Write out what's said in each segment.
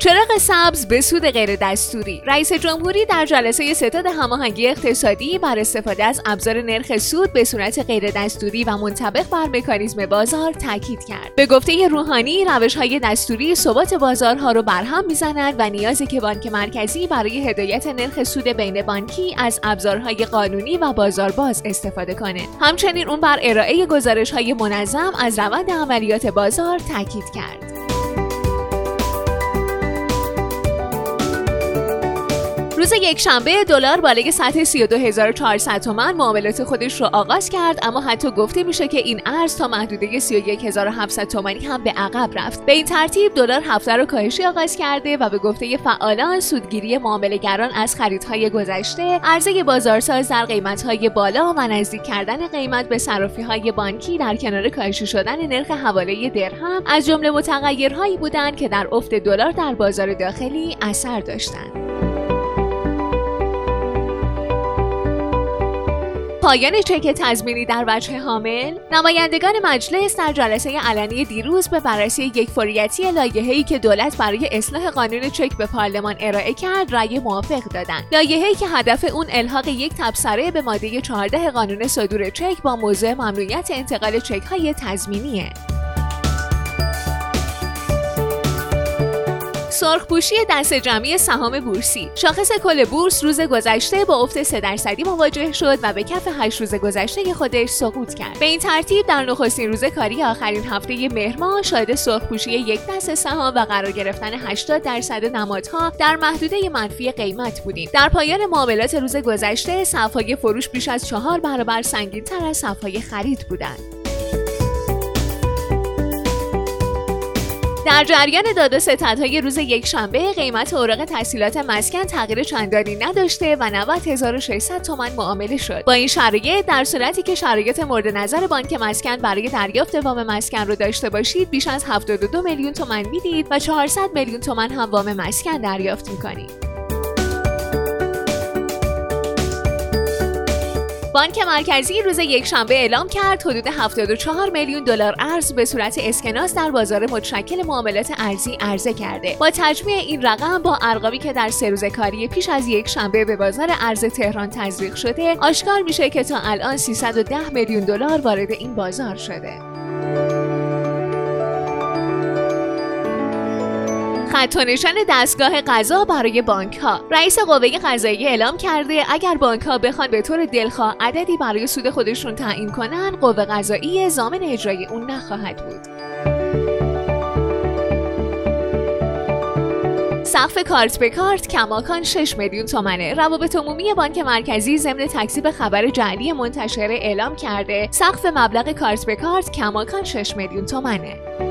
چراغ سبز به سود غیر دستوری. رئیس جمهوری در جلسه ستاد هماهنگی اقتصادی بر استفاده از ابزار نرخ سود به صورت غیر دستوری و منطبق بر مکانیزم بازار تاکید کرد. به گفته روحانی روش های دستوری ثبات بازارها رو برهم می‌زنند و نیازی که بانک مرکزی برای هدایت نرخ سود بین بانکی از ابزارهای قانونی و بازارباز استفاده کنه. همچنین اون بر ارائه گزارش های منظم از روند عملیات بازار تاکید کرد. روز یک شنبه دلار بالای سطح 32400 تومان. معاملات خودش رو آغاز کرد اما حتی گفته میشه که این ارز تا محدوده 31700 تومانی هم به عقب رفت. به این ترتیب دلار هفته رو کاهشی آغاز کرده و به گفته فعالان سودگیری معاملهگران از خریدهای گذشته عرضه بازارساز در قیمتهای بالا و نزدیک کردن قیمت به های بانکی در کنار کاهشی شدن نرخ حواله درهم از جمله متغیرهایی بودند که در افت دلار در بازار داخلی اثر داشتند. پایان چک تضمینی در وجه حامل نمایندگان مجلس در جلسه علنی دیروز به بررسی یک فوریتی لایحه‌ای که دولت برای اصلاح قانون چک به پارلمان ارائه کرد رأی موافق دادند. لایحه‌ای که هدف اون الحاق یک تبصره به ماده 14 قانون صدور چک با موضوع ممنوعیت انتقال چک‌های تضمینیه. سرخپوشی دست جمعی سهام بورسی. شاخص کل بورس روز گذشته با افت 3 درصدی مواجه شد و به کف 8 روز گذشته خودش سقوط کرد. به این ترتیب در نخستین روز کاری آخرین هفته مهر ماه شاهد سرخپوشی یک دست سهام و قرار گرفتن 80 درصد نمادها در محدوده منفی قیمت بودیم. در پایان معاملات روز گذشته صفهای فروش بیش از چهار برابر سنگینتر از صفهای خرید بودند. در جریان داد و ستدهای روز یکشنبه قیمت اوراق تحصیلات مسکن تغییر چندانی نداشته و 90600 تومان معامله شد. با این شرایط در صورتی که شرایط مورد نظر بانک مسکن برای دریافت وام مسکن رو داشته باشید بیش از 72 میلیون تومان می‌دید و 400 میلیون تومان هم وام مسکن دریافت می‌کنید. بانک مرکزی روز یکشنبه اعلام کرد حدود 74 میلیون دلار ارز به صورت اسکناس در بازار متشکل معاملات ارزی عرضه کرده. با تجمیع این رقم با ارقامی که در سه روز کاری پیش از یک شنبه به بازار ارز تهران تزریق شده آشکار میشه که تا الان 310 میلیون دلار وارد این بازار شده. خط نشان دستگاه قضا برای بانک ها رئیس قوه قضایی اعلام کرده اگر بانک ها بخوان به طور دلخواه عددی برای سود خودشون تعیین کنن قوه قضایی زامن اجرای اون نخواهد بود. سقف کارت به کارت کماکان 6 میلیون تومنه. روابط عمومی بانک مرکزی ضمن تکذیب خبر جعلی منتشره اعلام کرده سقف مبلغ کارت به کارت کماکان 6 میلیون تومنه.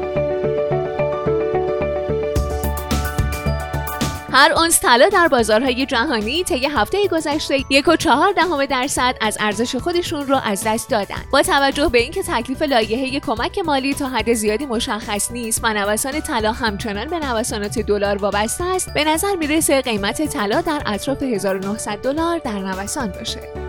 هر اونس طلا در بازارهای جهانی طی هفته گذشته یک و چهار دهم درصد از ارزش خودشون رو از دست دادن. با توجه به اینکه تکلیف لایحه کمک مالی تا حد زیادی مشخص نیست و نوسان طلا همچنان به نوسانات دلار وابسته است. به نظر می‌رسه قیمت طلا در اطراف 1900 دلار در نوسان باشه.